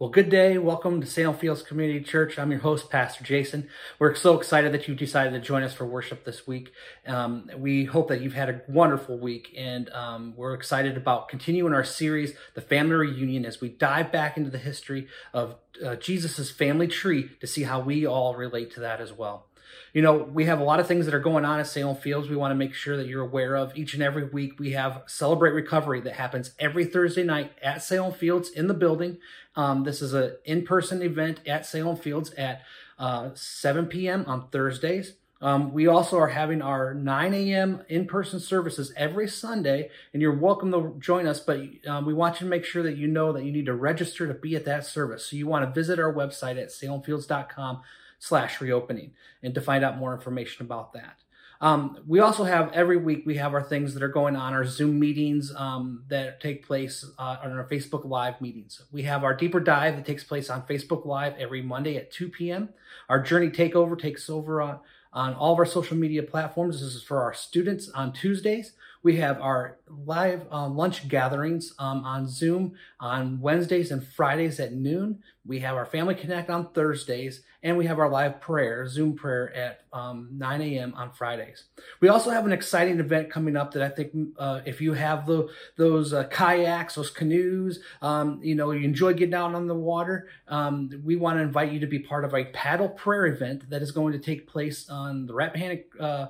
Well, good day. Welcome to Salem Fields Community Church. I'm your host, Pastor Jason. We're so excited that you decided to join us for worship this week. Um, we hope that you've had a wonderful week, and um, we're excited about continuing our series, The Family Reunion, as we dive back into the history of uh, Jesus' family tree to see how we all relate to that as well you know, we have a lot of things that are going on at Salem Fields. We want to make sure that you're aware of each and every week. We have Celebrate Recovery that happens every Thursday night at Salem Fields in the building. Um, this is an in-person event at Salem Fields at uh, 7 p.m. on Thursdays. Um, we also are having our 9 a.m. in-person services every Sunday, and you're welcome to join us. But um, we want you to make sure that you know that you need to register to be at that service. So you want to visit our website at salemfields.com slash reopening and to find out more information about that. Um, we also have every week we have our things that are going on our Zoom meetings um, that take place uh, on our Facebook Live meetings. We have our deeper dive that takes place on Facebook Live every Monday at 2 p.m. Our Journey Takeover takes over on, on all of our social media platforms. This is for our students on Tuesdays. We have our live uh, lunch gatherings um, on Zoom on Wednesdays and Fridays at noon. We have our Family Connect on Thursdays, and we have our live prayer, Zoom prayer at um, 9 a.m. on Fridays. We also have an exciting event coming up that I think uh, if you have the, those uh, kayaks, those canoes, um, you know, you enjoy getting out on the water, um, we want to invite you to be part of a paddle prayer event that is going to take place on the Rappahannock uh,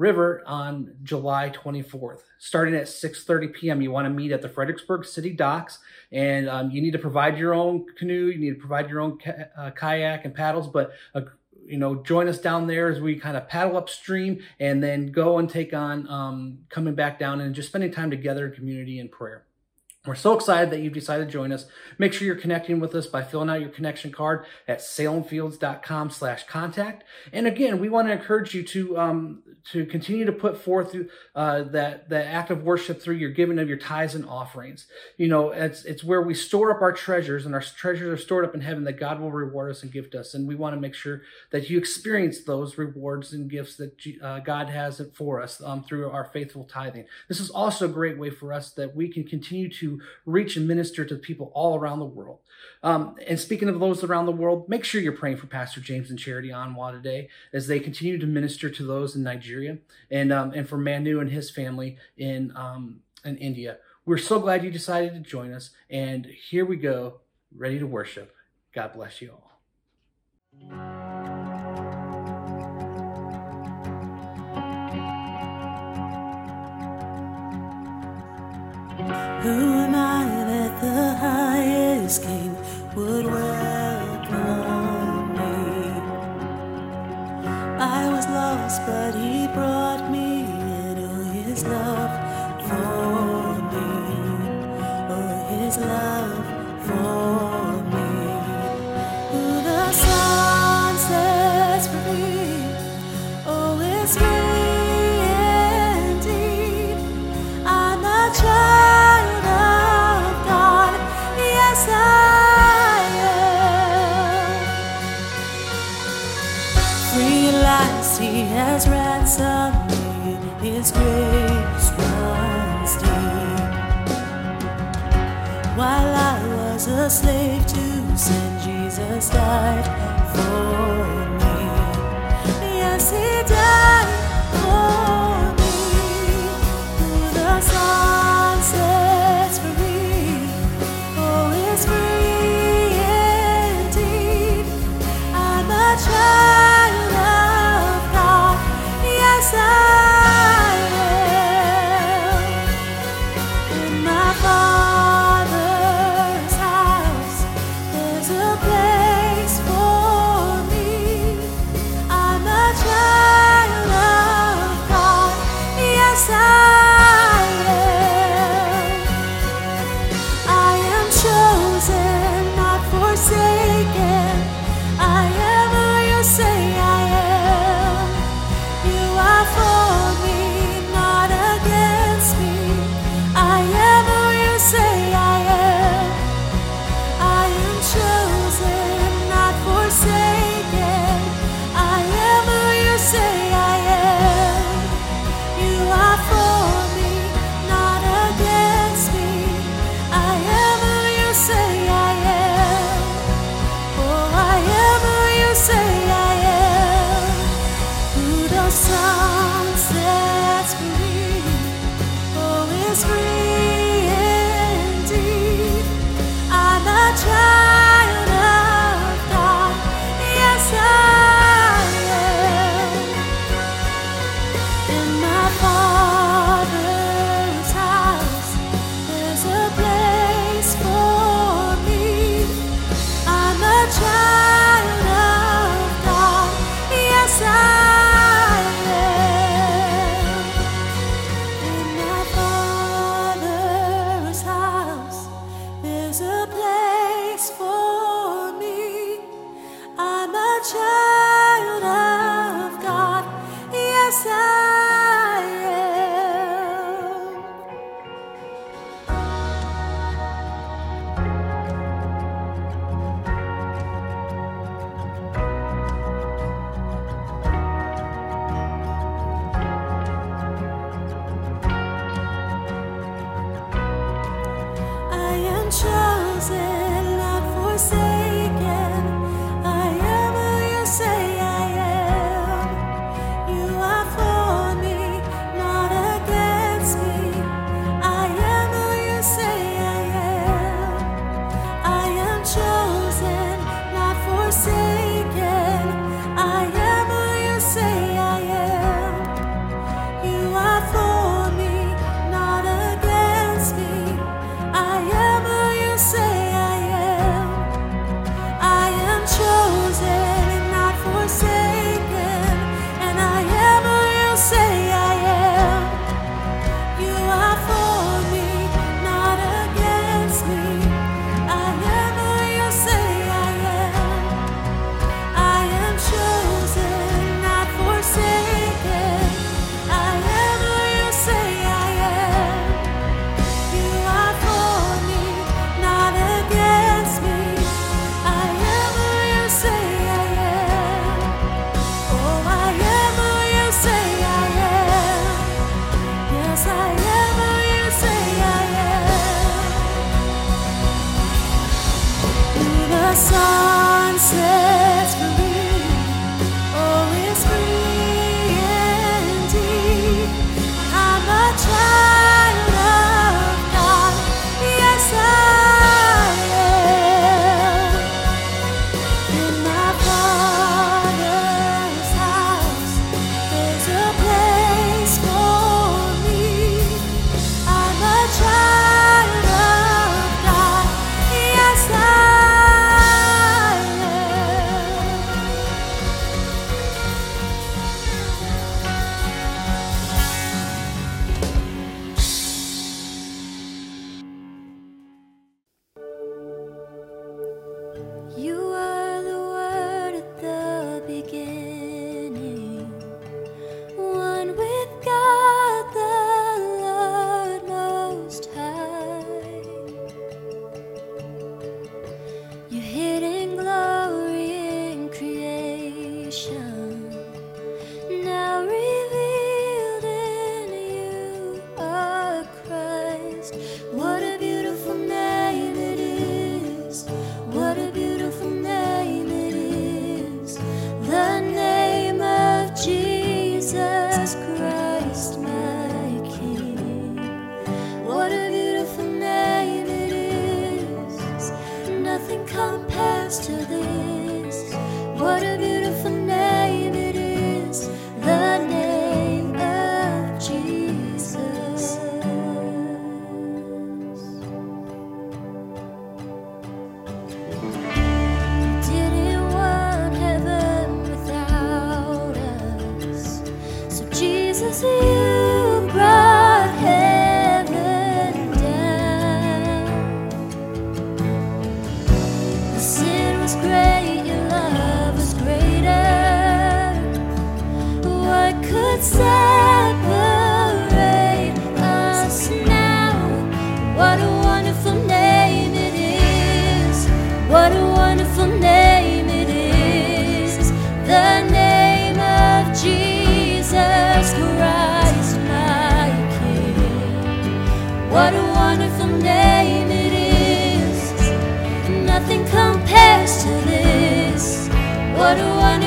River on July 24th. Starting at 6:30 p.m., you want to meet at the Fredericksburg City Docks, and um, you need to provide your own canoe. You need to provide your own ca- uh, kayak and paddles, but uh, you know, join us down there as we kind of paddle upstream and then go and take on um, coming back down and just spending time together in community and prayer. We're so excited that you've decided to join us. Make sure you're connecting with us by filling out your connection card at salemfields.com slash contact. And again, we want to encourage you to um, to continue to put forth uh, that that act of worship through your giving of your tithes and offerings. You know, it's it's where we store up our treasures, and our treasures are stored up in heaven that God will reward us and gift us. And we want to make sure that you experience those rewards and gifts that uh, God has for us um, through our faithful tithing. This is also a great way for us that we can continue to reach and minister to people all around the world. Um, and speaking of those around the world, make sure you're praying for Pastor James and Charity Anwa today as they continue to minister to those in Nigeria and um, and for Manu and his family in um, in India. We're so glad you decided to join us, and here we go, ready to worship. God bless you all. Who am I that the highest king would welcome me? I was lost, but he brought me into oh, his love a slave to sin, Jesus died for me. Yes, He died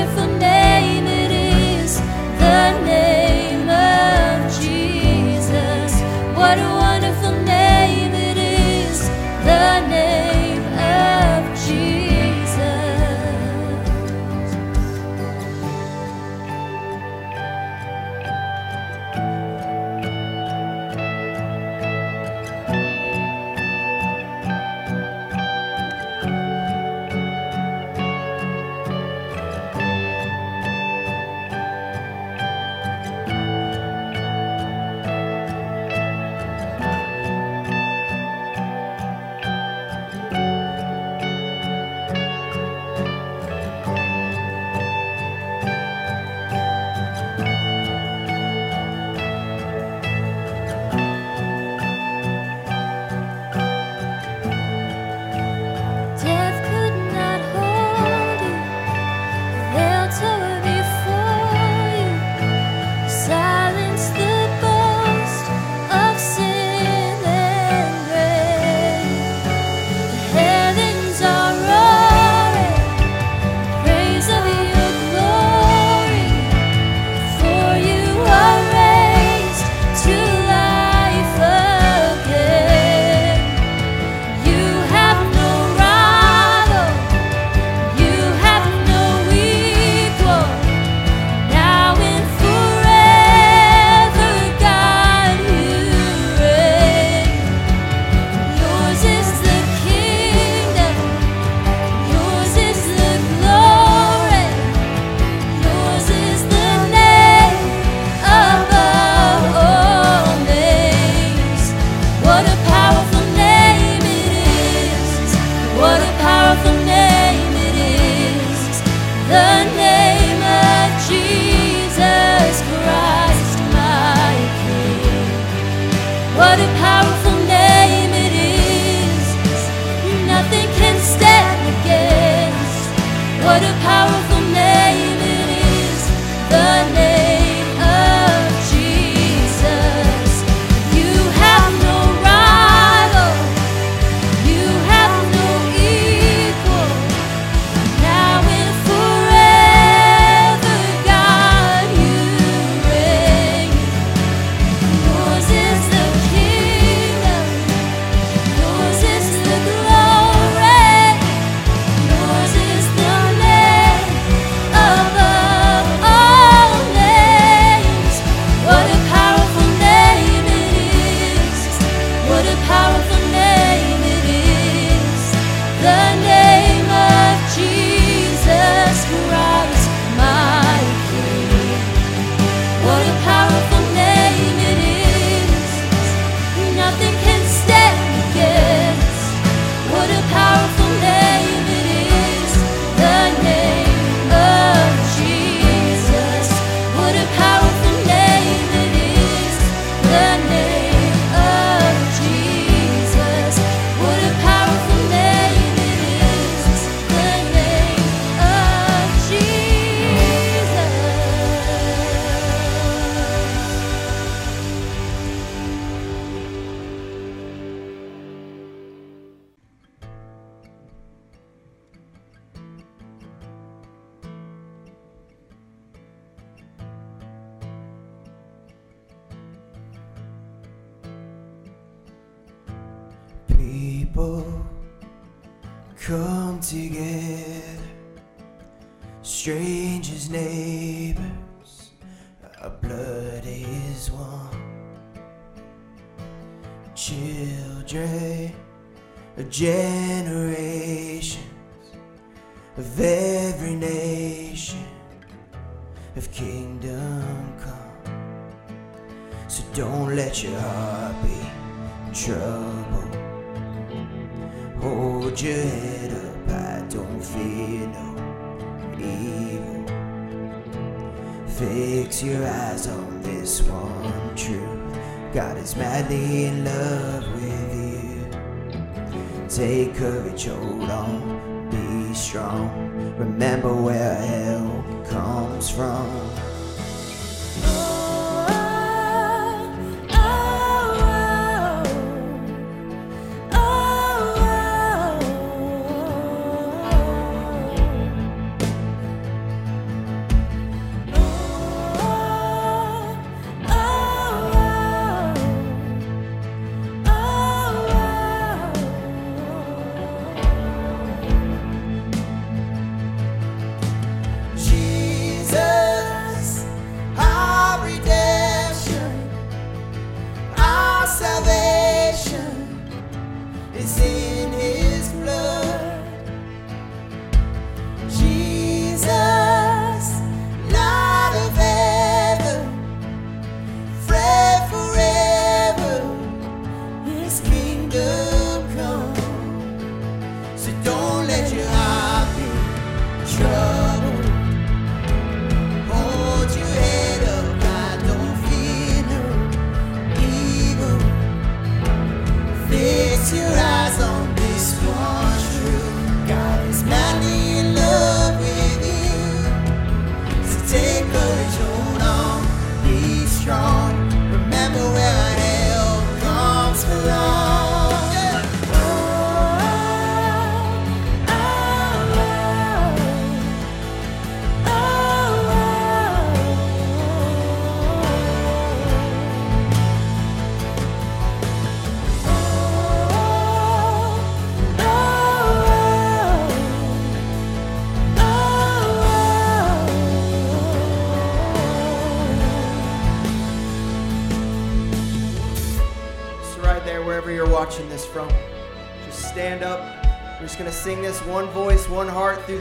a wonderful name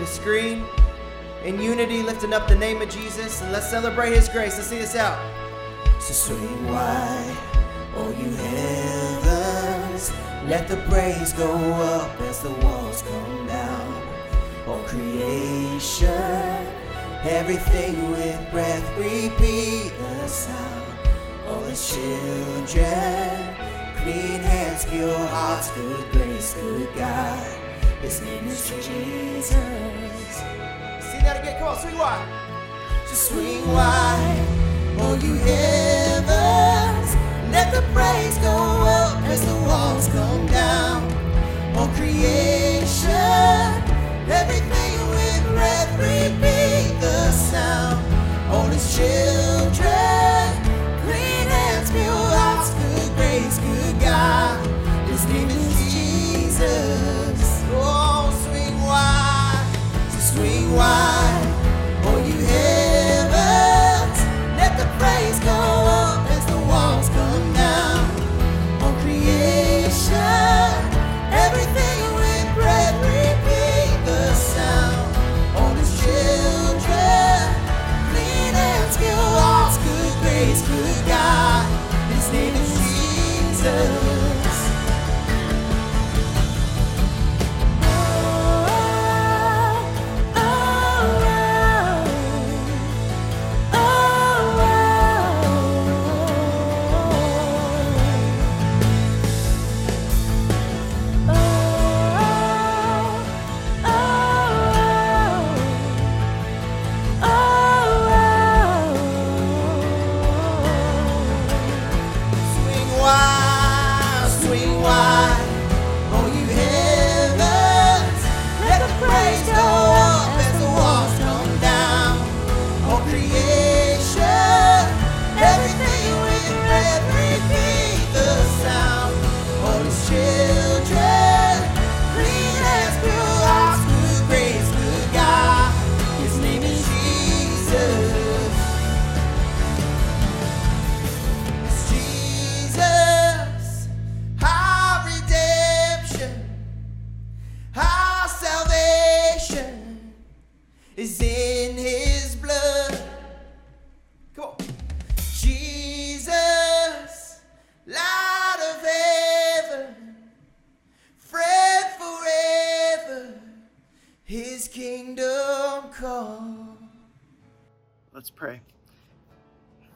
the screen. In unity, lifting up the name of Jesus. And let's celebrate his grace. Let's sing this out. So swing wide, all you heavens. Let the praise go up as the walls come down. All creation, everything with breath, repeat the sound. All the children, clean hands, pure hearts, good grace, good God. His name is Jesus. Come on, swing wide. Just swing wide, all you heavens. Let the praise go up as the walls come down. All creation, everything with breath, repeat the sound. All his children, clean hands, pure hearts, good grace, good God. His name is Jesus. Oh, swing wide, swing wide, Jesus.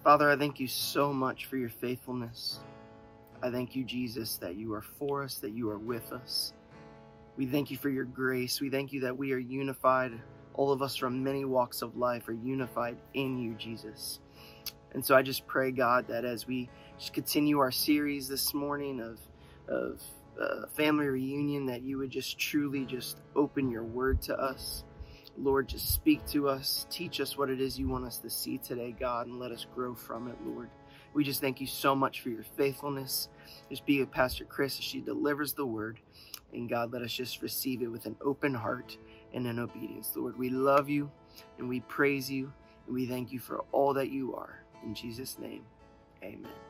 Father, I thank you so much for your faithfulness. I thank you, Jesus, that you are for us, that you are with us. We thank you for your grace. We thank you that we are unified. All of us from many walks of life are unified in you, Jesus. And so I just pray, God, that as we just continue our series this morning of, of uh, family reunion, that you would just truly just open your word to us. Lord, just speak to us, teach us what it is you want us to see today, God, and let us grow from it, Lord. We just thank you so much for your faithfulness. Just be with Pastor Chris as she delivers the word. And God, let us just receive it with an open heart and an obedience. Lord, we love you and we praise you and we thank you for all that you are. In Jesus' name, amen.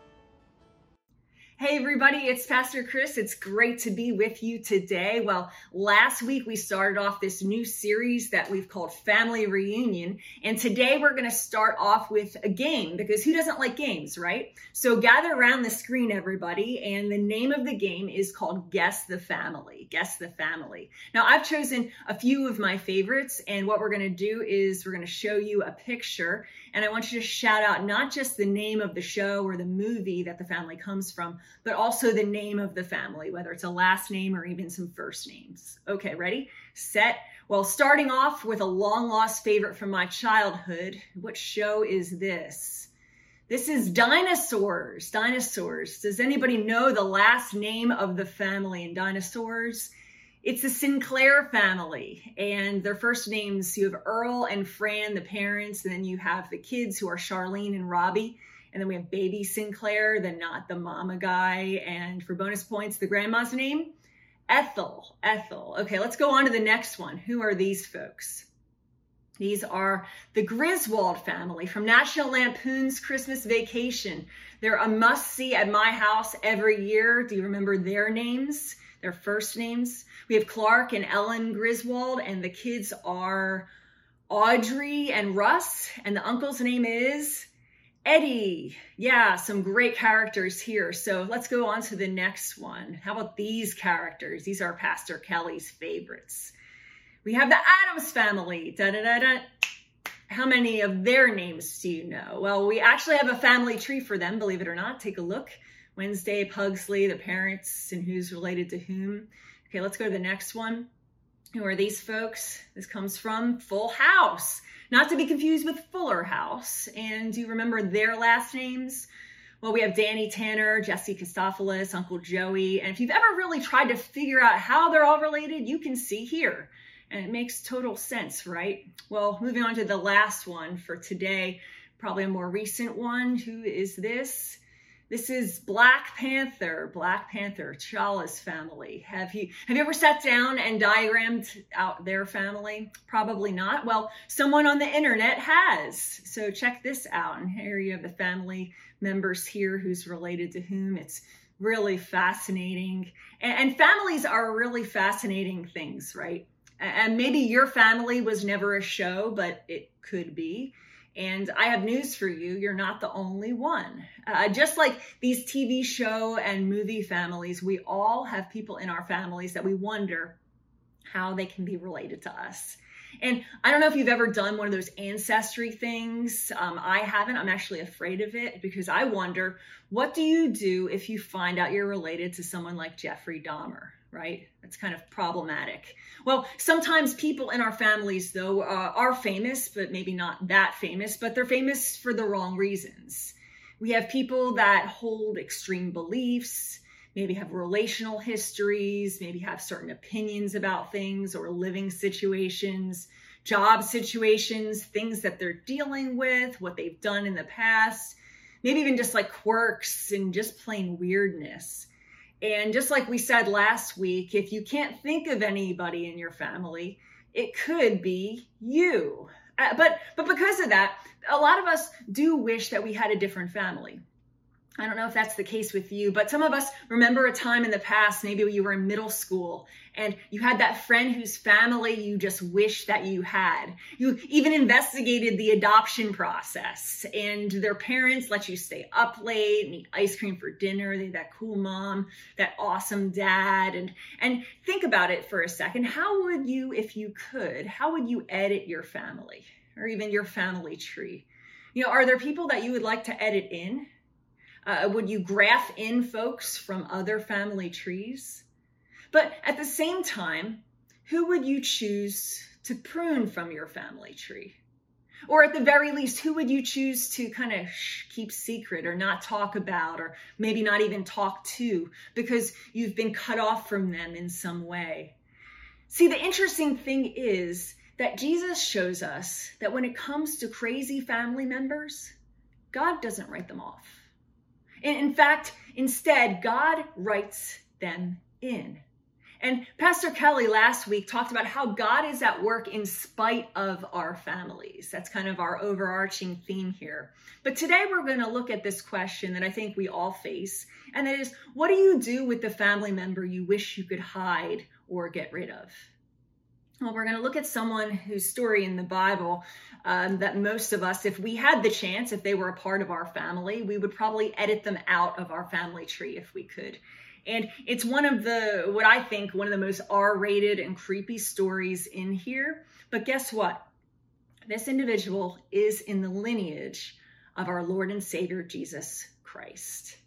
Hey, everybody, it's Pastor Chris. It's great to be with you today. Well, last week we started off this new series that we've called Family Reunion. And today we're going to start off with a game because who doesn't like games, right? So gather around the screen, everybody. And the name of the game is called Guess the Family. Guess the Family. Now, I've chosen a few of my favorites. And what we're going to do is we're going to show you a picture. And I want you to shout out not just the name of the show or the movie that the family comes from, but also the name of the family, whether it's a last name or even some first names. Okay, ready, set. Well, starting off with a long lost favorite from my childhood. What show is this? This is Dinosaurs. Dinosaurs. Does anybody know the last name of the family in Dinosaurs? It's the Sinclair family, and their first names you have Earl and Fran, the parents, and then you have the kids who are Charlene and Robbie. And then we have baby Sinclair, the not the mama guy. And for bonus points, the grandma's name, Ethel. Ethel. Okay, let's go on to the next one. Who are these folks? These are the Griswold family from National Lampoon's Christmas Vacation. They're a must see at my house every year. Do you remember their names? Their first names? We have Clark and Ellen Griswold, and the kids are Audrey and Russ, and the uncle's name is Eddie. Yeah, some great characters here. So let's go on to the next one. How about these characters? These are Pastor Kelly's favorites. We have the Addams family. Da da da da. How many of their names do you know? Well, we actually have a family tree for them, believe it or not. Take a look. Wednesday, Pugsley, the parents, and who's related to whom. Okay, let's go to the next one. Who are these folks? This comes from Full House, not to be confused with Fuller House. And do you remember their last names? Well, we have Danny Tanner, Jesse Katsopolis, Uncle Joey. And if you've ever really tried to figure out how they're all related, you can see here. And it makes total sense, right? Well, moving on to the last one for today, probably a more recent one. Who is this? This is Black Panther, Black Panther, T'Challa's family. Have you have you ever sat down and diagrammed out their family? Probably not. Well, someone on the internet has. So check this out. And here you have the family members here who's related to whom. It's really fascinating. And, and families are really fascinating things, right? And maybe your family was never a show, but it could be. And I have news for you. You're not the only one. Uh, just like these TV show and movie families, we all have people in our families that we wonder how they can be related to us. And I don't know if you've ever done one of those ancestry things. Um, I haven't. I'm actually afraid of it because I wonder what do you do if you find out you're related to someone like Jeffrey Dahmer? Right? That's kind of problematic. Well, sometimes people in our families, though, uh, are famous, but maybe not that famous, but they're famous for the wrong reasons. We have people that hold extreme beliefs, maybe have relational histories, maybe have certain opinions about things or living situations, job situations, things that they're dealing with, what they've done in the past, maybe even just like quirks and just plain weirdness. And just like we said last week, if you can't think of anybody in your family, it could be you. Uh, but but because of that, a lot of us do wish that we had a different family. I don't know if that's the case with you, but some of us remember a time in the past, maybe you were in middle school and you had that friend whose family you just wish that you had. You even investigated the adoption process and their parents let you stay up late and eat ice cream for dinner. They had that cool mom, that awesome dad. And, and think about it for a second. How would you, if you could, how would you edit your family or even your family tree? You know, are there people that you would like to edit in? Uh, would you graph in folks from other family trees? But at the same time, who would you choose to prune from your family tree? Or at the very least, who would you choose to kind of keep secret or not talk about or maybe not even talk to because you've been cut off from them in some way? See, the interesting thing is that Jesus shows us that when it comes to crazy family members, God doesn't write them off. In fact, instead, God writes them in. And Pastor Kelly last week talked about how God is at work in spite of our families. That's kind of our overarching theme here. But today we're going to look at this question that I think we all face, and that is what do you do with the family member you wish you could hide or get rid of? Well, we're going to look at someone whose story in the Bible um, that most of us, if we had the chance, if they were a part of our family, we would probably edit them out of our family tree if we could. And it's one of the, what I think, one of the most R rated and creepy stories in here. But guess what? This individual is in the lineage of our Lord and Savior Jesus Christ.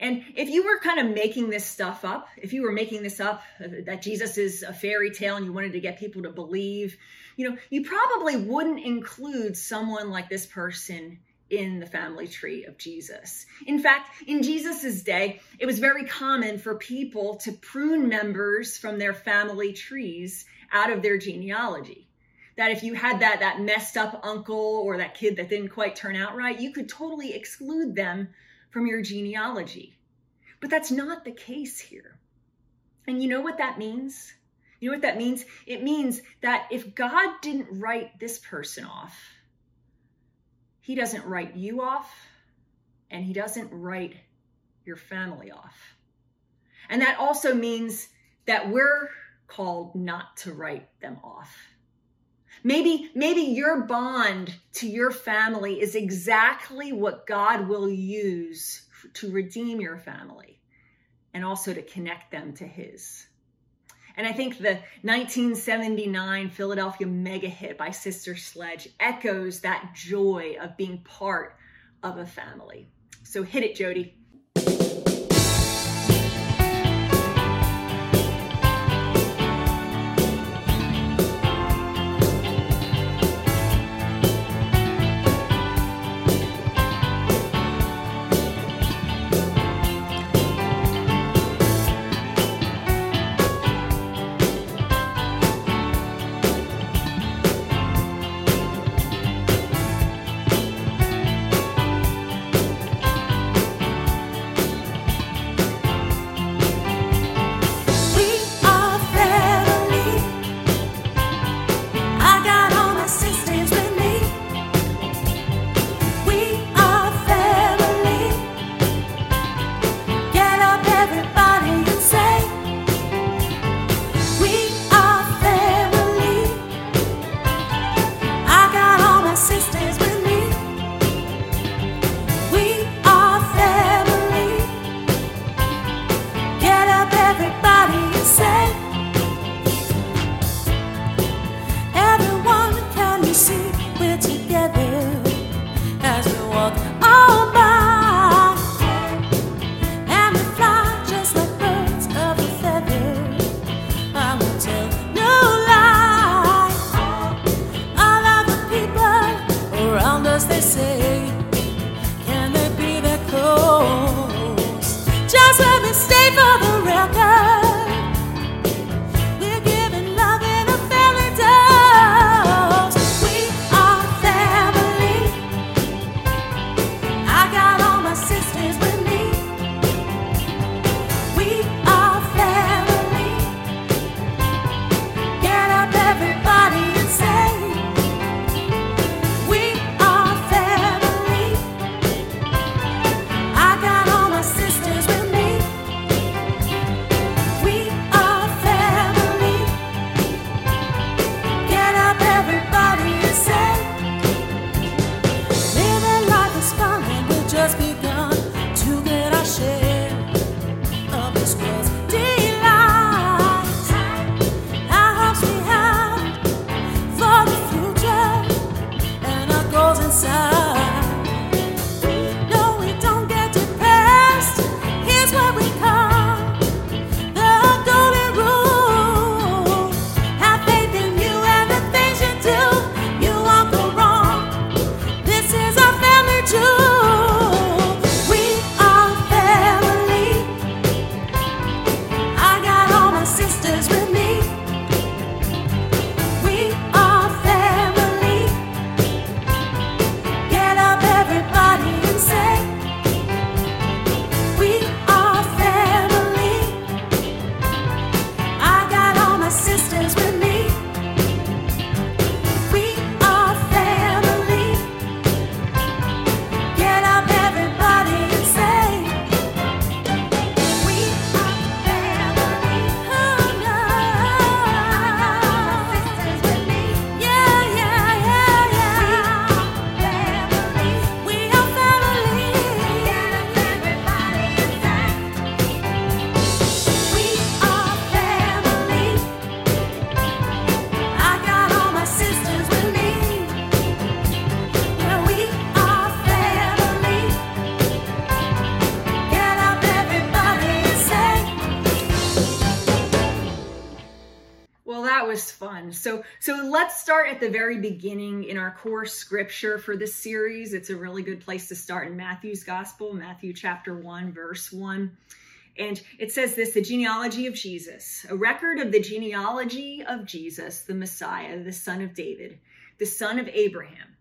And if you were kind of making this stuff up, if you were making this up, uh, that Jesus is a fairy tale and you wanted to get people to believe, you know, you probably wouldn't include someone like this person in the family tree of Jesus. In fact, in Jesus's day, it was very common for people to prune members from their family trees out of their genealogy. That if you had that that messed up uncle or that kid that didn't quite turn out right, you could totally exclude them from your genealogy. But that's not the case here. And you know what that means? You know what that means? It means that if God didn't write this person off, he doesn't write you off, and he doesn't write your family off. And that also means that we're called not to write them off. Maybe, maybe your bond to your family is exactly what God will use to redeem your family and also to connect them to His. And I think the 1979 Philadelphia mega hit by Sister Sledge echoes that joy of being part of a family. So hit it, Jody. So so let's start at the very beginning in our core scripture for this series. It's a really good place to start in Matthew's gospel, Matthew chapter 1 verse 1. And it says this, the genealogy of Jesus, a record of the genealogy of Jesus, the Messiah, the son of David, the son of Abraham.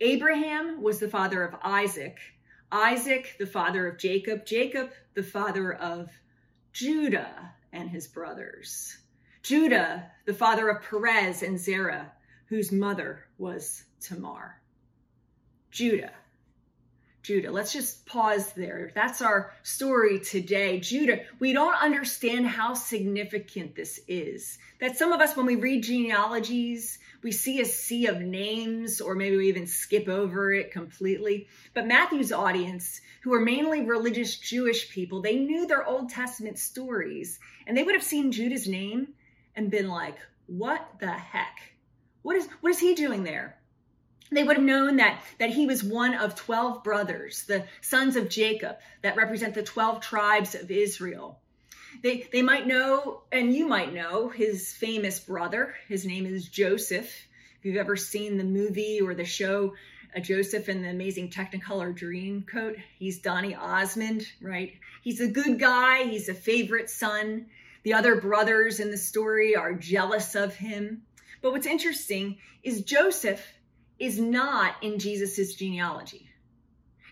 Abraham was the father of Isaac, Isaac the father of Jacob, Jacob the father of Judah and his brothers. Judah, the father of Perez and Zerah, whose mother was Tamar. Judah. Judah. Let's just pause there. That's our story today. Judah. We don't understand how significant this is. That some of us, when we read genealogies, we see a sea of names, or maybe we even skip over it completely. But Matthew's audience, who are mainly religious Jewish people, they knew their Old Testament stories, and they would have seen Judah's name and been like, what the heck? What is what is he doing there? They would have known that that he was one of 12 brothers, the sons of Jacob, that represent the 12 tribes of Israel. They they might know and you might know his famous brother. His name is Joseph. If you've ever seen the movie or the show uh, Joseph and the Amazing Technicolor Dreamcoat, he's Donny Osmond, right? He's a good guy, he's a favorite son. The other brothers in the story are jealous of him. But what's interesting is Joseph is not in Jesus's genealogy.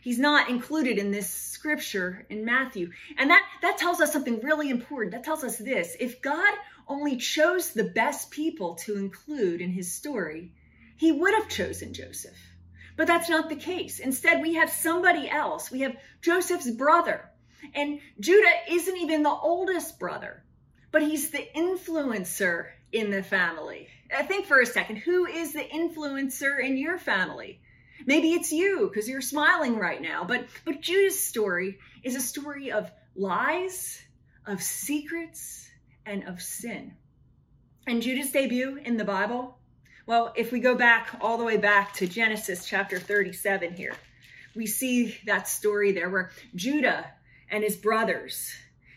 He's not included in this scripture in Matthew. And that, that tells us something really important. That tells us this if God only chose the best people to include in his story, he would have chosen Joseph. But that's not the case. Instead, we have somebody else. We have Joseph's brother. And Judah isn't even the oldest brother but he's the influencer in the family. I think for a second, who is the influencer in your family? Maybe it's you because you're smiling right now. But but Judah's story is a story of lies, of secrets, and of sin. And Judah's debut in the Bible, well, if we go back all the way back to Genesis chapter 37 here, we see that story there where Judah and his brothers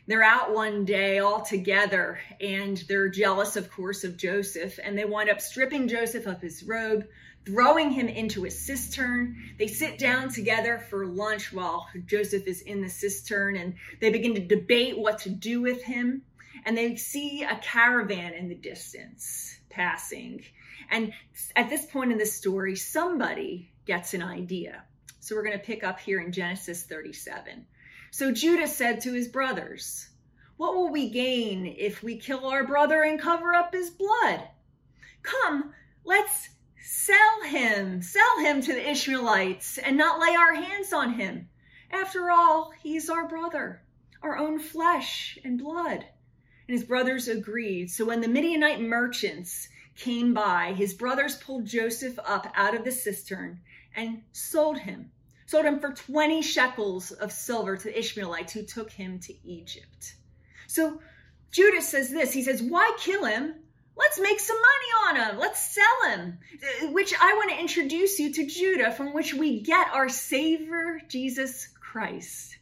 they're out one day all together and they're jealous, of course, of Joseph. And they wind up stripping Joseph of his robe, throwing him into a cistern. They sit down together for lunch while Joseph is in the cistern and they begin to debate what to do with him. And they see a caravan in the distance passing. And at this point in the story, somebody gets an idea. So we're going to pick up here in Genesis 37. So Judah said to his brothers, What will we gain if we kill our brother and cover up his blood? Come, let's sell him, sell him to the Ishmaelites and not lay our hands on him. After all, he's our brother, our own flesh and blood. And his brothers agreed. So when the Midianite merchants came by, his brothers pulled Joseph up out of the cistern and sold him sold him for 20 shekels of silver to the Ishmaelites who took him to Egypt. So Judas says this He says, Why kill him? Let's make some money on him. Let's sell him. Which I want to introduce you to Judah, from which we get our Savior, Jesus Christ.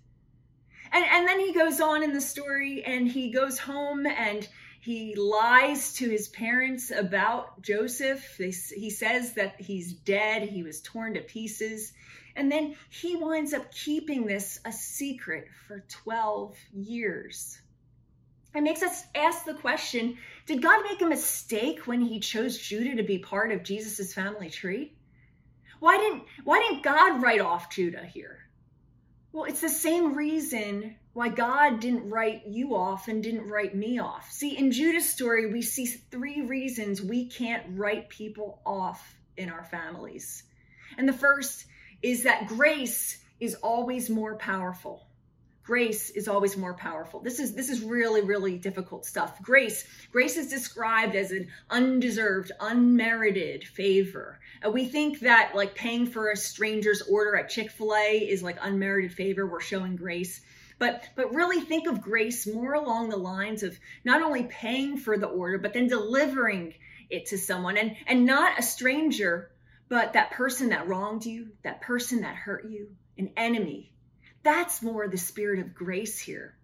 And, and then he goes on in the story and he goes home and he lies to his parents about Joseph. He says that he's dead, he was torn to pieces. And then he winds up keeping this a secret for 12 years. It makes us ask the question Did God make a mistake when he chose Judah to be part of Jesus' family tree? Why didn't, why didn't God write off Judah here? Well, it's the same reason why God didn't write you off and didn't write me off. See, in Judah's story, we see three reasons we can't write people off in our families. And the first is that grace is always more powerful. Grace is always more powerful. This is this is really really difficult stuff. Grace, grace is described as an undeserved, unmerited favor. Uh, we think that like paying for a stranger's order at Chick-fil-A is like unmerited favor. We're showing grace. But but really think of grace more along the lines of not only paying for the order, but then delivering it to someone and and not a stranger but that person that wronged you, that person that hurt you, an enemy, that's more the spirit of grace here.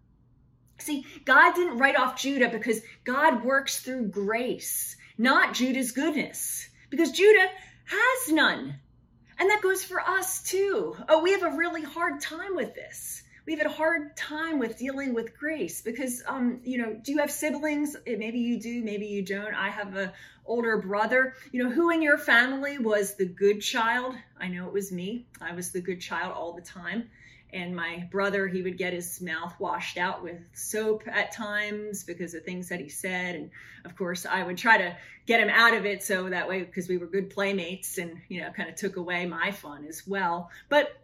See, God didn't write off Judah because God works through grace. not Judah's goodness, because Judah has none. And that goes for us too. Oh, we have a really hard time with this. We've had a hard time with dealing with grace because, um, you know, do you have siblings? Eh, Maybe you do, maybe you don't. I have a older brother. You know, who in your family was the good child? I know it was me. I was the good child all the time. And my brother, he would get his mouth washed out with soap at times because of things that he said. And of course, I would try to get him out of it so that way, because we were good playmates and, you know, kind of took away my fun as well. But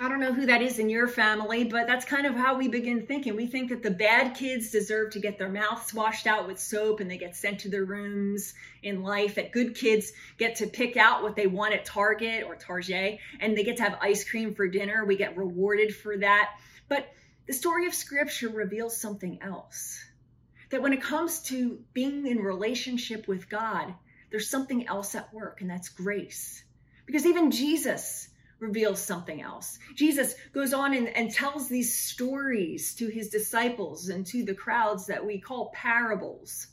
I don't know who that is in your family, but that's kind of how we begin thinking. We think that the bad kids deserve to get their mouths washed out with soap and they get sent to their rooms in life. That good kids get to pick out what they want at Target or Target and they get to have ice cream for dinner. We get rewarded for that. But the story of Scripture reveals something else. That when it comes to being in relationship with God, there's something else at work, and that's grace. Because even Jesus reveals something else. Jesus goes on and, and tells these stories to his disciples and to the crowds that we call parables.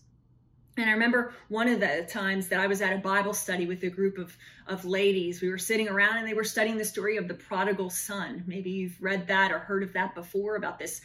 And I remember one of the times that I was at a Bible study with a group of, of ladies. We were sitting around and they were studying the story of the prodigal son. Maybe you've read that or heard of that before about this,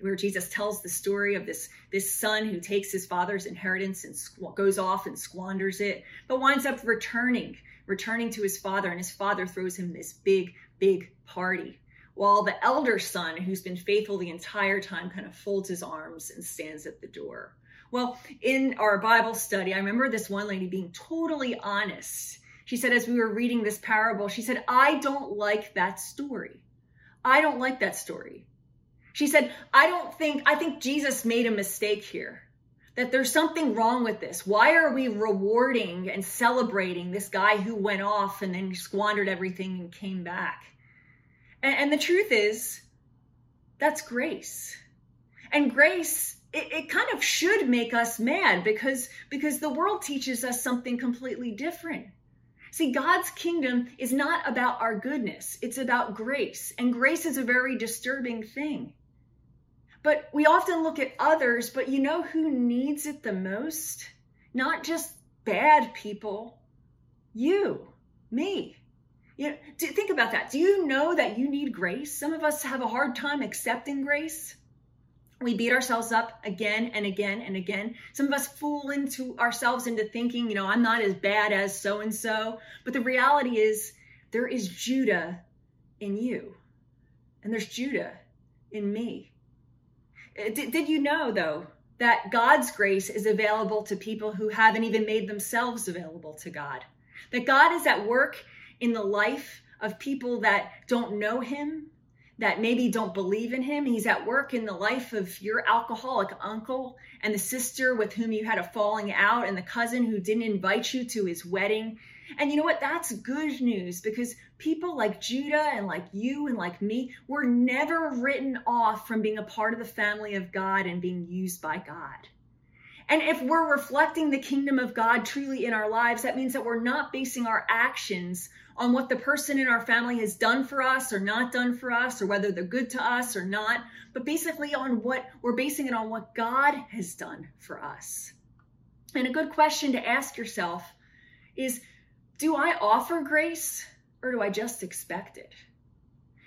where Jesus tells the story of this, this son who takes his father's inheritance and squ- goes off and squanders it, but winds up returning, returning to his father. And his father throws him this big, big party. While the elder son, who's been faithful the entire time, kind of folds his arms and stands at the door. Well, in our Bible study, I remember this one lady being totally honest. She said, as we were reading this parable, she said, I don't like that story. I don't like that story. She said, I don't think, I think Jesus made a mistake here. That there's something wrong with this. Why are we rewarding and celebrating this guy who went off and then squandered everything and came back? And, and the truth is, that's grace. And grace it, it kind of should make us mad because because the world teaches us something completely different see god's kingdom is not about our goodness it's about grace and grace is a very disturbing thing but we often look at others but you know who needs it the most not just bad people you me you know, think about that do you know that you need grace some of us have a hard time accepting grace we beat ourselves up again and again and again. Some of us fool into ourselves into thinking, you know, I'm not as bad as so and so. But the reality is, there is Judah in you, and there's Judah in me. Uh, Did, did you know, though, that God's grace is available to people who haven't even made themselves available to God? That God is at work in the life of people that don't know Him, that maybe don't believe in him. He's at work in the life of your alcoholic uncle and the sister with whom you had a falling out and the cousin who didn't invite you to his wedding. And you know what? That's good news because people like Judah and like you and like me were never written off from being a part of the family of God and being used by God. And if we're reflecting the kingdom of God truly in our lives, that means that we're not basing our actions on what the person in our family has done for us or not done for us, or whether they're good to us or not, but basically on what we're basing it on what God has done for us. And a good question to ask yourself is Do I offer grace or do I just expect it?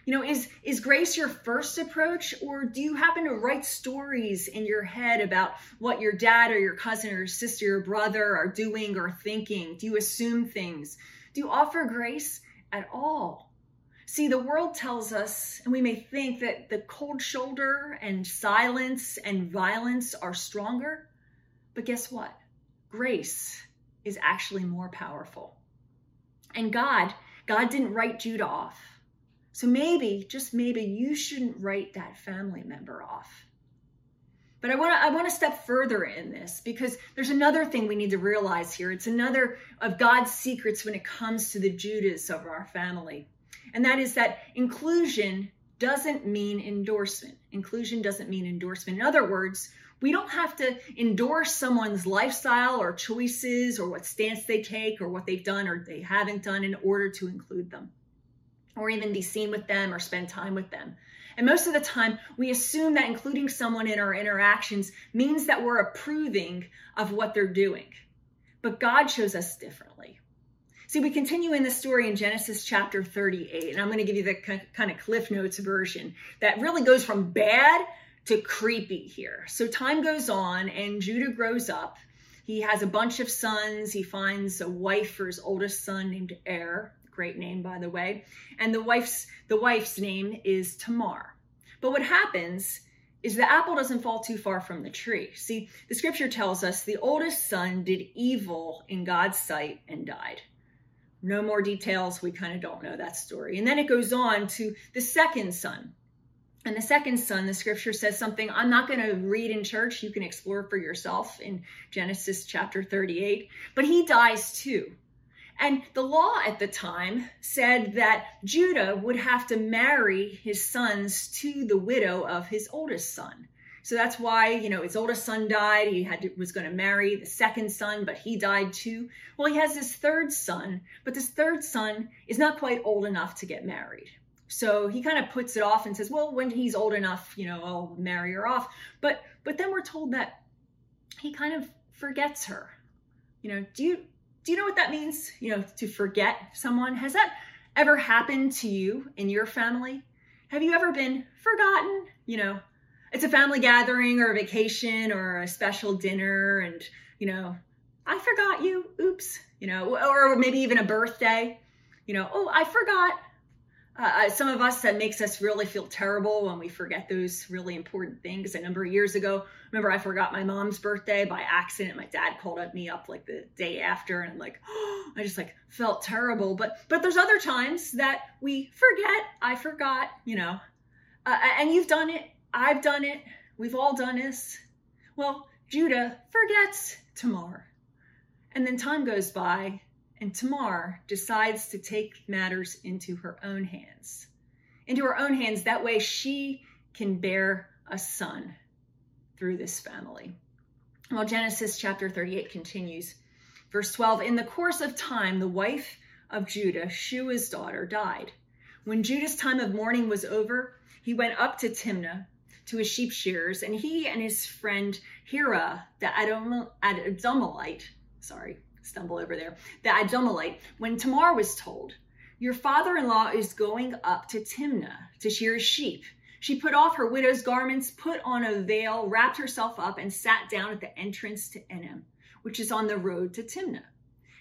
You know, is is grace your first approach or do you happen to write stories in your head about what your dad or your cousin or your sister or brother are doing or thinking? Do you assume things? Do you offer grace at all? See, the world tells us, and we may think that the cold shoulder and silence and violence are stronger, but guess what? Grace is actually more powerful. And God, God didn't write Judah off. So maybe, just maybe, you shouldn't write that family member off. But I want to I want to step further in this because there's another thing we need to realize here. It's another of God's secrets when it comes to the Judas of our family. And that is that inclusion doesn't mean endorsement. Inclusion doesn't mean endorsement. In other words, we don't have to endorse someone's lifestyle or choices or what stance they take or what they've done or they haven't done in order to include them or even be seen with them or spend time with them. And most of the time, we assume that including someone in our interactions means that we're approving of what they're doing. but God shows us differently. See, we continue in the story in Genesis chapter 38, and I'm going to give you the kind of Cliff Notes version that really goes from bad to creepy here. So time goes on, and Judah grows up. He has a bunch of sons. He finds a wife for his oldest son named Er, great name by the way, and the wife's the wife's name is Tamar. But what happens is the apple doesn't fall too far from the tree. See, the scripture tells us the oldest son did evil in God's sight and died. No more details. We kind of don't know that story. And then it goes on to the second son. And the second son, the scripture says something I'm not going to read in church. You can explore for yourself in Genesis chapter 38. But he dies too. And the law at the time said that Judah would have to marry his sons to the widow of his oldest son. So that's why, you know, his oldest son died. He had to, was going to marry the second son, but he died too. Well, he has his third son, but this third son is not quite old enough to get married. So he kind of puts it off and says, "Well, when he's old enough, you know, I'll marry her off." But but then we're told that he kind of forgets her. You know, do you do you know what that means? You know, to forget someone. Has that ever happened to you in your family? Have you ever been forgotten? You know, it's a family gathering or a vacation or a special dinner and, you know, I forgot you. Oops. You know, or maybe even a birthday. You know, oh, I forgot uh, some of us that makes us really feel terrible when we forget those really important things. A number of years ago, remember I forgot my mom's birthday by accident. My dad called me up like the day after, and like, oh, I just like felt terrible. But but there's other times that we forget. I forgot, you know, uh, and you've done it. I've done it. We've all done this. Well, Judah forgets Tamar, and then time goes by, and Tamar decides to take matters into her own hands. Into her own hands, that way she can bear a son through this family. Well, Genesis chapter 38 continues. Verse 12 In the course of time, the wife of Judah, Shua's daughter, died. When Judah's time of mourning was over, he went up to Timnah to his sheep shearers, and he and his friend Hira, the Adullamite, sorry, stumble over there, the Adullamite, when Tamar was told, Your father in law is going up to Timnah to shear his sheep. She put off her widow's garments, put on a veil, wrapped herself up, and sat down at the entrance to Enem, which is on the road to Timnah.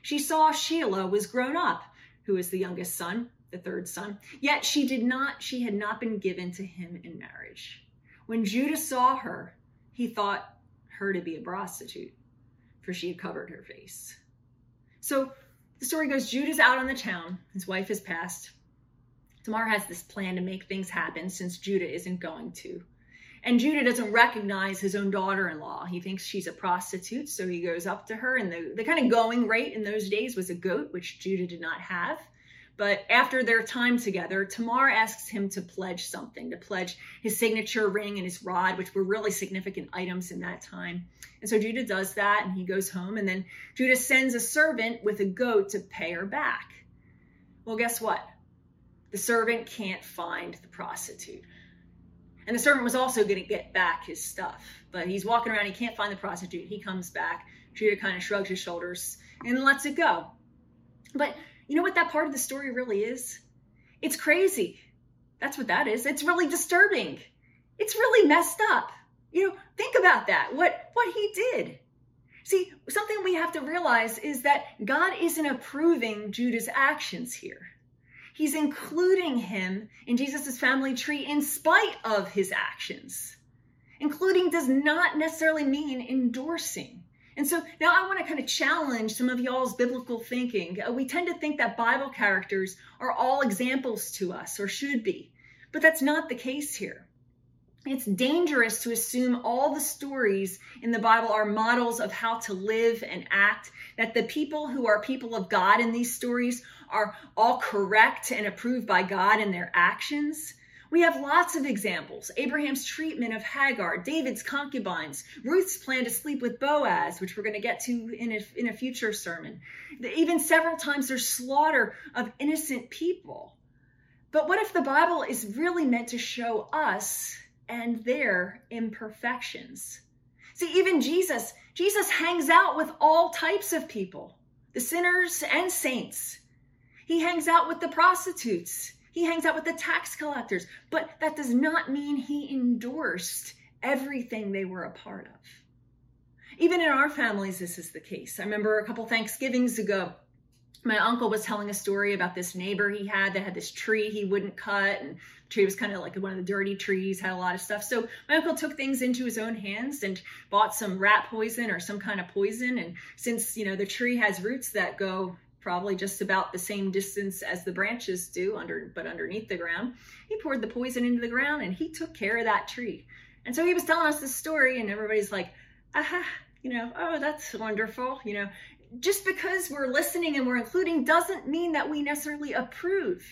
She saw Shelah was grown up, who is the youngest son, the third son, yet she did not, she had not been given to him in marriage. When Judah saw her, he thought her to be a prostitute, for she had covered her face. So the story goes Judah's out on the town. His wife has passed. Tamar has this plan to make things happen since Judah isn't going to. And Judah doesn't recognize his own daughter in law. He thinks she's a prostitute, so he goes up to her. And the, the kind of going rate in those days was a goat, which Judah did not have. But after their time together, Tamar asks him to pledge something, to pledge his signature ring and his rod, which were really significant items in that time. And so Judah does that and he goes home. And then Judah sends a servant with a goat to pay her back. Well, guess what? The servant can't find the prostitute. And the servant was also going to get back his stuff. But he's walking around, he can't find the prostitute. He comes back. Judah kind of shrugs his shoulders and lets it go. But you know what that part of the story really is? It's crazy. That's what that is. It's really disturbing. It's really messed up. You know, think about that. What what he did. See, something we have to realize is that God isn't approving Judah's actions here. He's including him in Jesus' family tree in spite of his actions. Including does not necessarily mean endorsing. And so now I want to kind of challenge some of y'all's biblical thinking. Uh, we tend to think that Bible characters are all examples to us or should be, but that's not the case here. It's dangerous to assume all the stories in the Bible are models of how to live and act, that the people who are people of God in these stories are all correct and approved by God in their actions. We have lots of examples Abraham's treatment of Hagar, David's concubines, Ruth's plan to sleep with Boaz, which we're going to get to in a, in a future sermon. Even several times there's slaughter of innocent people. But what if the Bible is really meant to show us and their imperfections? See, even Jesus, Jesus hangs out with all types of people, the sinners and saints. He hangs out with the prostitutes. He hangs out with the tax collectors. But that does not mean he endorsed everything they were a part of. Even in our families, this is the case. I remember a couple Thanksgivings ago, my uncle was telling a story about this neighbor he had that had this tree he wouldn't cut and the tree was kind of like one of the dirty trees had a lot of stuff so my uncle took things into his own hands and bought some rat poison or some kind of poison and since you know the tree has roots that go probably just about the same distance as the branches do under but underneath the ground. He poured the poison into the ground and he took care of that tree. And so he was telling us this story and everybody's like aha you know oh that's wonderful you know. Just because we're listening and we're including doesn't mean that we necessarily approve.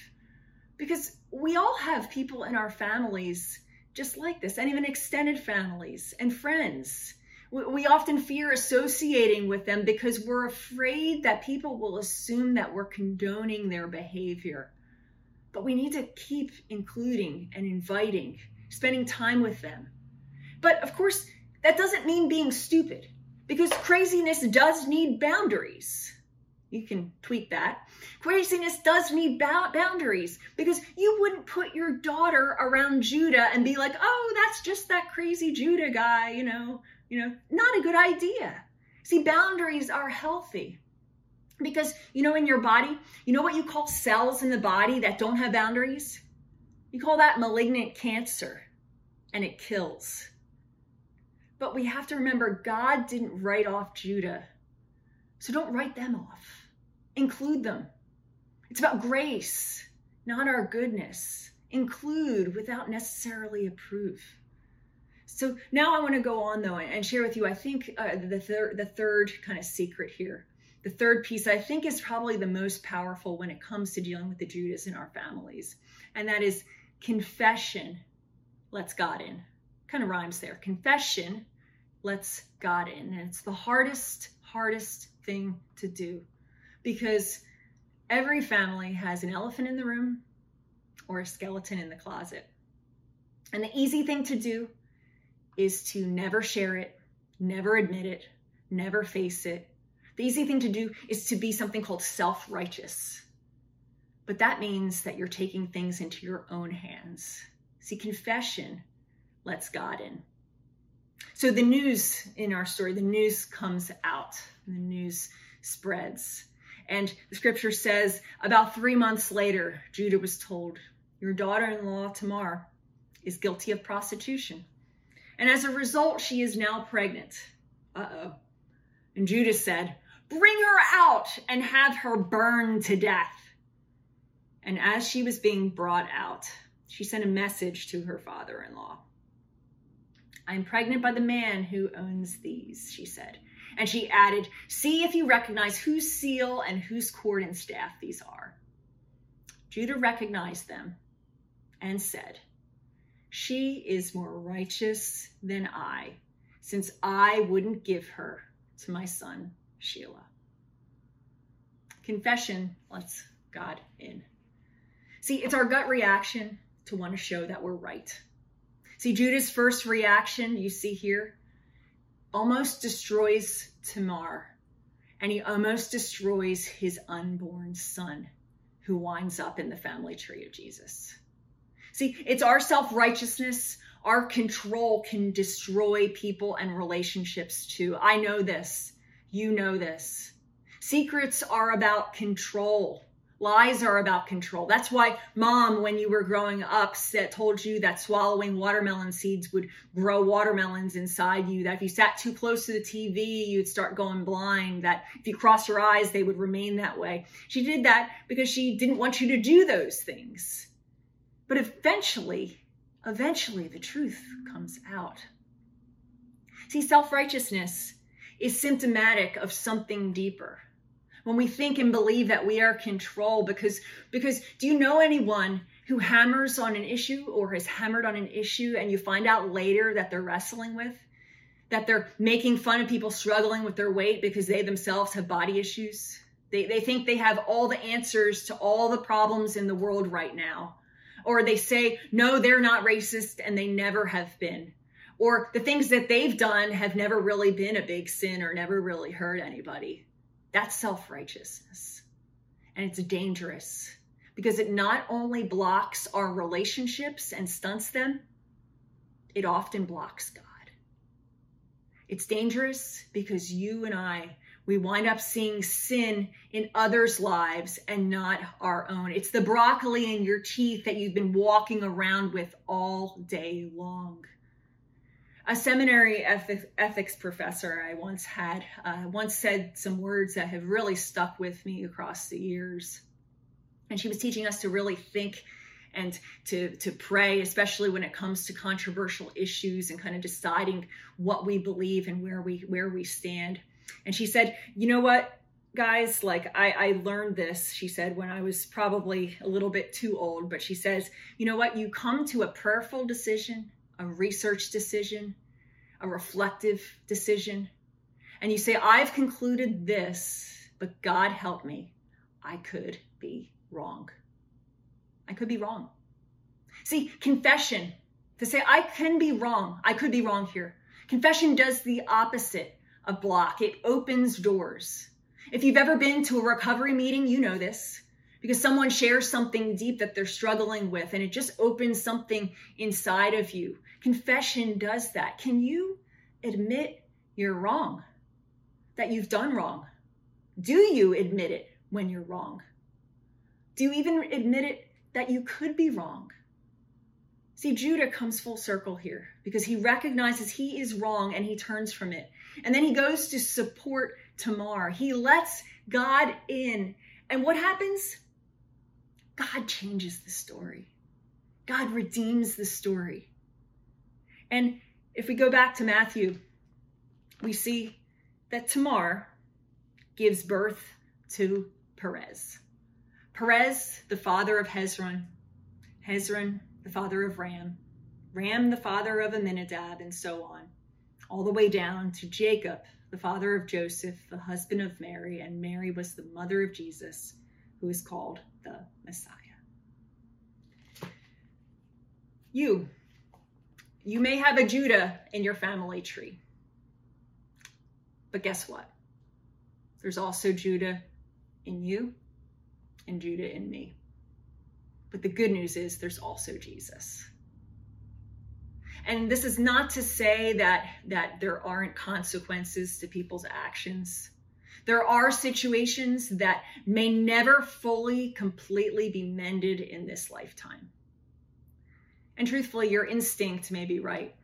Because we all have people in our families just like this and even extended families and friends we, often fear associating with them because we're afraid that people will assume that we're condoning their behavior but we need to keep including and inviting spending time with them but of course that doesn't mean being stupid because craziness does need boundaries. You can tweet that. Craziness does need boundaries because you wouldn't put your daughter around Judah and be like, "Oh, that's just that crazy Judah guy," you know. You know, not a good idea. See, boundaries are healthy. Because you know in your body, you know what you call cells in the body that don't have boundaries? You call that malignant cancer and it kills. But we have to remember God didn't write off Judah. So don't write them off. Include them. It's about grace, not our goodness. Include without necessarily approve. So now I want to go on though and share with you. I think uh, the third the third kind of secret here, the third piece I think is probably the most powerful when it comes to dealing with the Judas in our families, and that is confession. Lets God in. Kind of rhymes there. Confession lets God in. And it's the hardest, hardest thing to do because every family has an elephant in the room or a skeleton in the closet. And the easy thing to do is to never share it, never admit it, never face it. The easy thing to do is to be something called self righteous. But that means that you're taking things into your own hands. See, confession lets God in. So the news in our story, the news comes out, the news spreads. And the scripture says about three months later, Judah was told, Your daughter in law, Tamar, is guilty of prostitution. And as a result, she is now pregnant. Uh oh. And Judah said, Bring her out and have her burned to death. And as she was being brought out, she sent a message to her father in law. I'm pregnant by the man who owns these, she said. And she added, See if you recognize whose seal and whose cord and staff these are. Judah recognized them and said, She is more righteous than I, since I wouldn't give her to my son Shelah. Confession lets God in. See, it's our gut reaction to want to show that we're right. See, Judah's first reaction, you see here, almost destroys Tamar, and he almost destroys his unborn son, who winds up in the family tree of Jesus. See, it's our self righteousness, our control can destroy people and relationships too. I know this. You know this. Secrets are about control. Lies are about control. That's why mom, when you were growing up, said, told you that swallowing watermelon seeds would grow watermelons inside you. That if you sat too close to the TV, you'd start going blind. That if you crossed your eyes, they would remain that way. She did that because she didn't want you to do those things. But eventually, eventually the truth comes out. See, self righteousness is symptomatic of something deeper. When we think and believe that we are control because because do you know anyone who hammers on an issue or has hammered on an issue and you find out later that they're wrestling with? That they're making fun of people struggling with their weight because they themselves have body issues? They, they think they have all the answers to all the problems in the world right now or they say no they're not racist and they never have been or the things that they've done have never really been a big sin or never really hurt anybody. That's self righteousness. And it's dangerous because it not only blocks our relationships and stunts them, it often blocks God. It's dangerous because you and I, we wind up seeing sin in others' lives and not our own. It's the broccoli in your teeth that you've been walking around with all day long. A seminary ethics professor I once had uh, once said some words that have really stuck with me across the years. And she was teaching us to really think and to to pray especially when it comes to controversial issues and kind of deciding what we believe and where we where we stand and she said you know what guys? Like I, I learned this she said when i was probably a little bit too old. But she says you know what? You come to a prayerful decision a research decision a reflective decision and you say i've concluded this but god help me i could be wrong I could be wrong. See, confession, to say I can be wrong, I could be wrong here. Confession does the opposite of block, it opens doors. If you've ever been to a recovery meeting, you know this because someone shares something deep that they're struggling with and it just opens something inside of you. Confession does that. Can you admit you're wrong, that you've done wrong? Do you admit it when you're wrong? Do you even admit it that you could be wrong. See, Judah comes full circle here because he recognizes he is wrong and he turns from it. And then he goes to support Tamar. He lets God in. And what happens? God changes the story. God redeems the story. And if we go back to Matthew, we see that Tamar gives birth to Perez. Perez, the father of Hezron, Hezron, the father of Ram, Ram, the father of Amminadab, and so on, all the way down to Jacob, the father of Joseph, the husband of Mary, and Mary was the mother of Jesus, who is called the Messiah. You, you may have a Judah in your family tree. But guess what? There's also Judah in you and Judah in me. But the good news is there's also Jesus. And this is not to say that that there aren't consequences to people's actions. There are situations that may never fully completely be mended in this lifetime. And truthfully, your instinct may be right.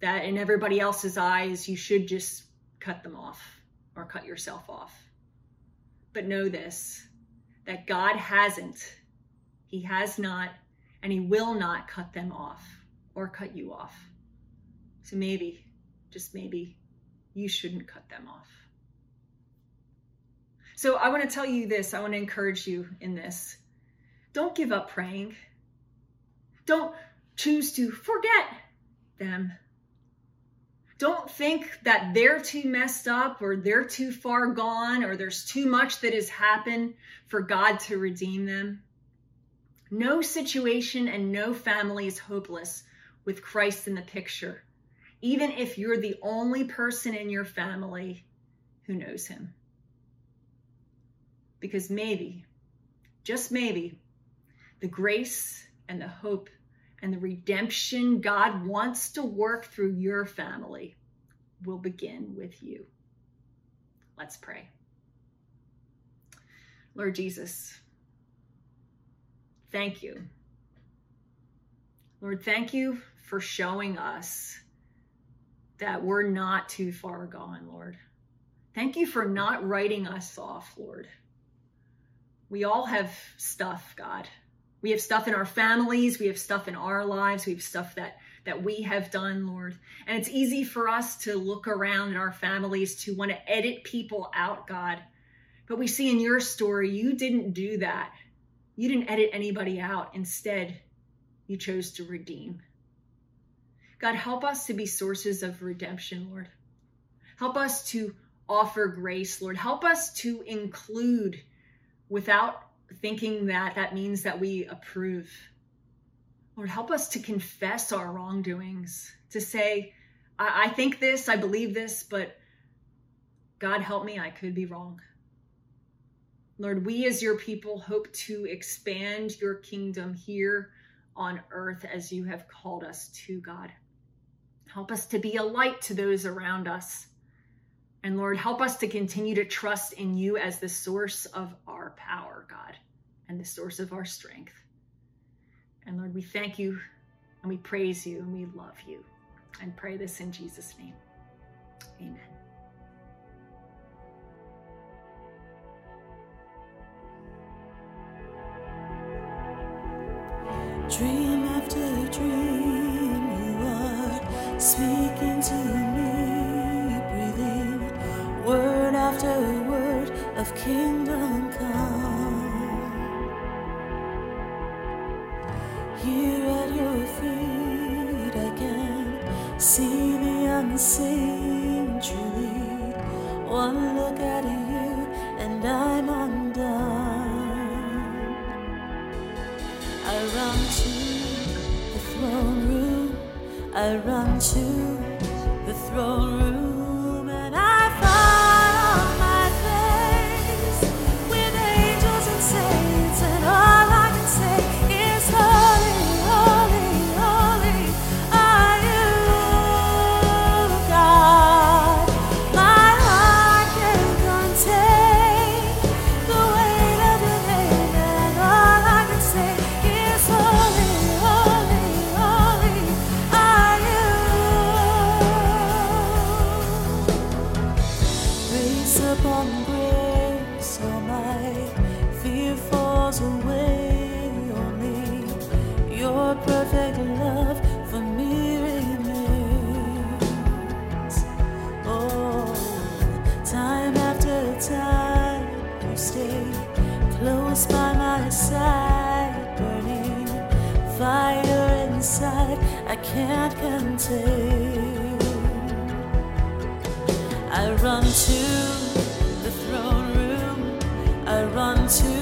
That in everybody else's eyes, you should just cut them off or cut yourself off. But know this that God hasn't, He has not, and He will not cut them off or cut you off. So maybe, just maybe, you shouldn't cut them off. So I want to tell you this, I want to encourage you in this. Don't give up praying. Don't choose to forget them. Don't think that they're too messed up or they're too far gone or there's too much that has happened for God to redeem them. No situation and no family is hopeless with Christ in the picture, even if you're the only person in your family who knows him. Because maybe, just maybe, the grace and the hope and the redemption God wants to work through your family will begin with you. Let's pray. Lord Jesus, thank you. Lord, thank you for showing us that we're not too far gone, Lord. Thank you for not writing us off, Lord. We all have stuff, God. We have stuff in our families, we have stuff in our lives, we have stuff that that we have done, Lord. And it's easy for us to look around in our families to want to edit people out, God. But we see in your story, you didn't do that. You didn't edit anybody out. Instead, you chose to redeem. God, help us to be sources of redemption, Lord. Help us to offer grace, Lord. Help us to include without thinking that that means that we approve. Lord, help us to confess our wrongdoings to say, I, I think this, I believe this, but God help me, I could be wrong. Lord, we as your people hope to expand your kingdom here on earth as you have called us to, God. Help us to be a light to those around us. And Lord, help us to continue to trust in you as the source of our power, God, and the source of our strength. And Lord, we thank you and we praise you and we love you. And pray this in Jesus' name. Amen. Dream kingdom come. Here at your feet, can see the unseen. Truly, one look at you, and I'm undone. I run to the throne room. I run to the throne room Upon grace, all my fear falls away. Your perfect love for me remains. Oh, time after time, you stay close by my side, burning fire inside I can't contain. I run to to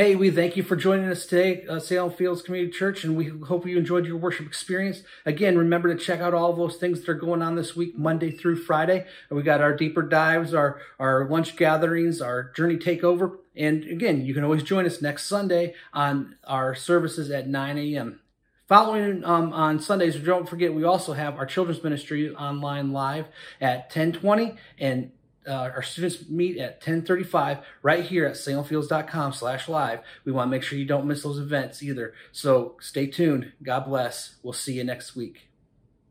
Hey, we thank you for joining us today, uh, Salem Fields Community Church, and we hope you enjoyed your worship experience. Again, remember to check out all those things that are going on this week, Monday through Friday. And we got our deeper dives, our, our lunch gatherings, our journey takeover. And again, you can always join us next Sunday on our services at 9 a.m. Following um, on Sundays, don't forget we also have our children's ministry online live at 1020 and uh, our students meet at 1035 right here at salemfields.com slash live. We want to make sure you don't miss those events either. So stay tuned. God bless. We'll see you next week.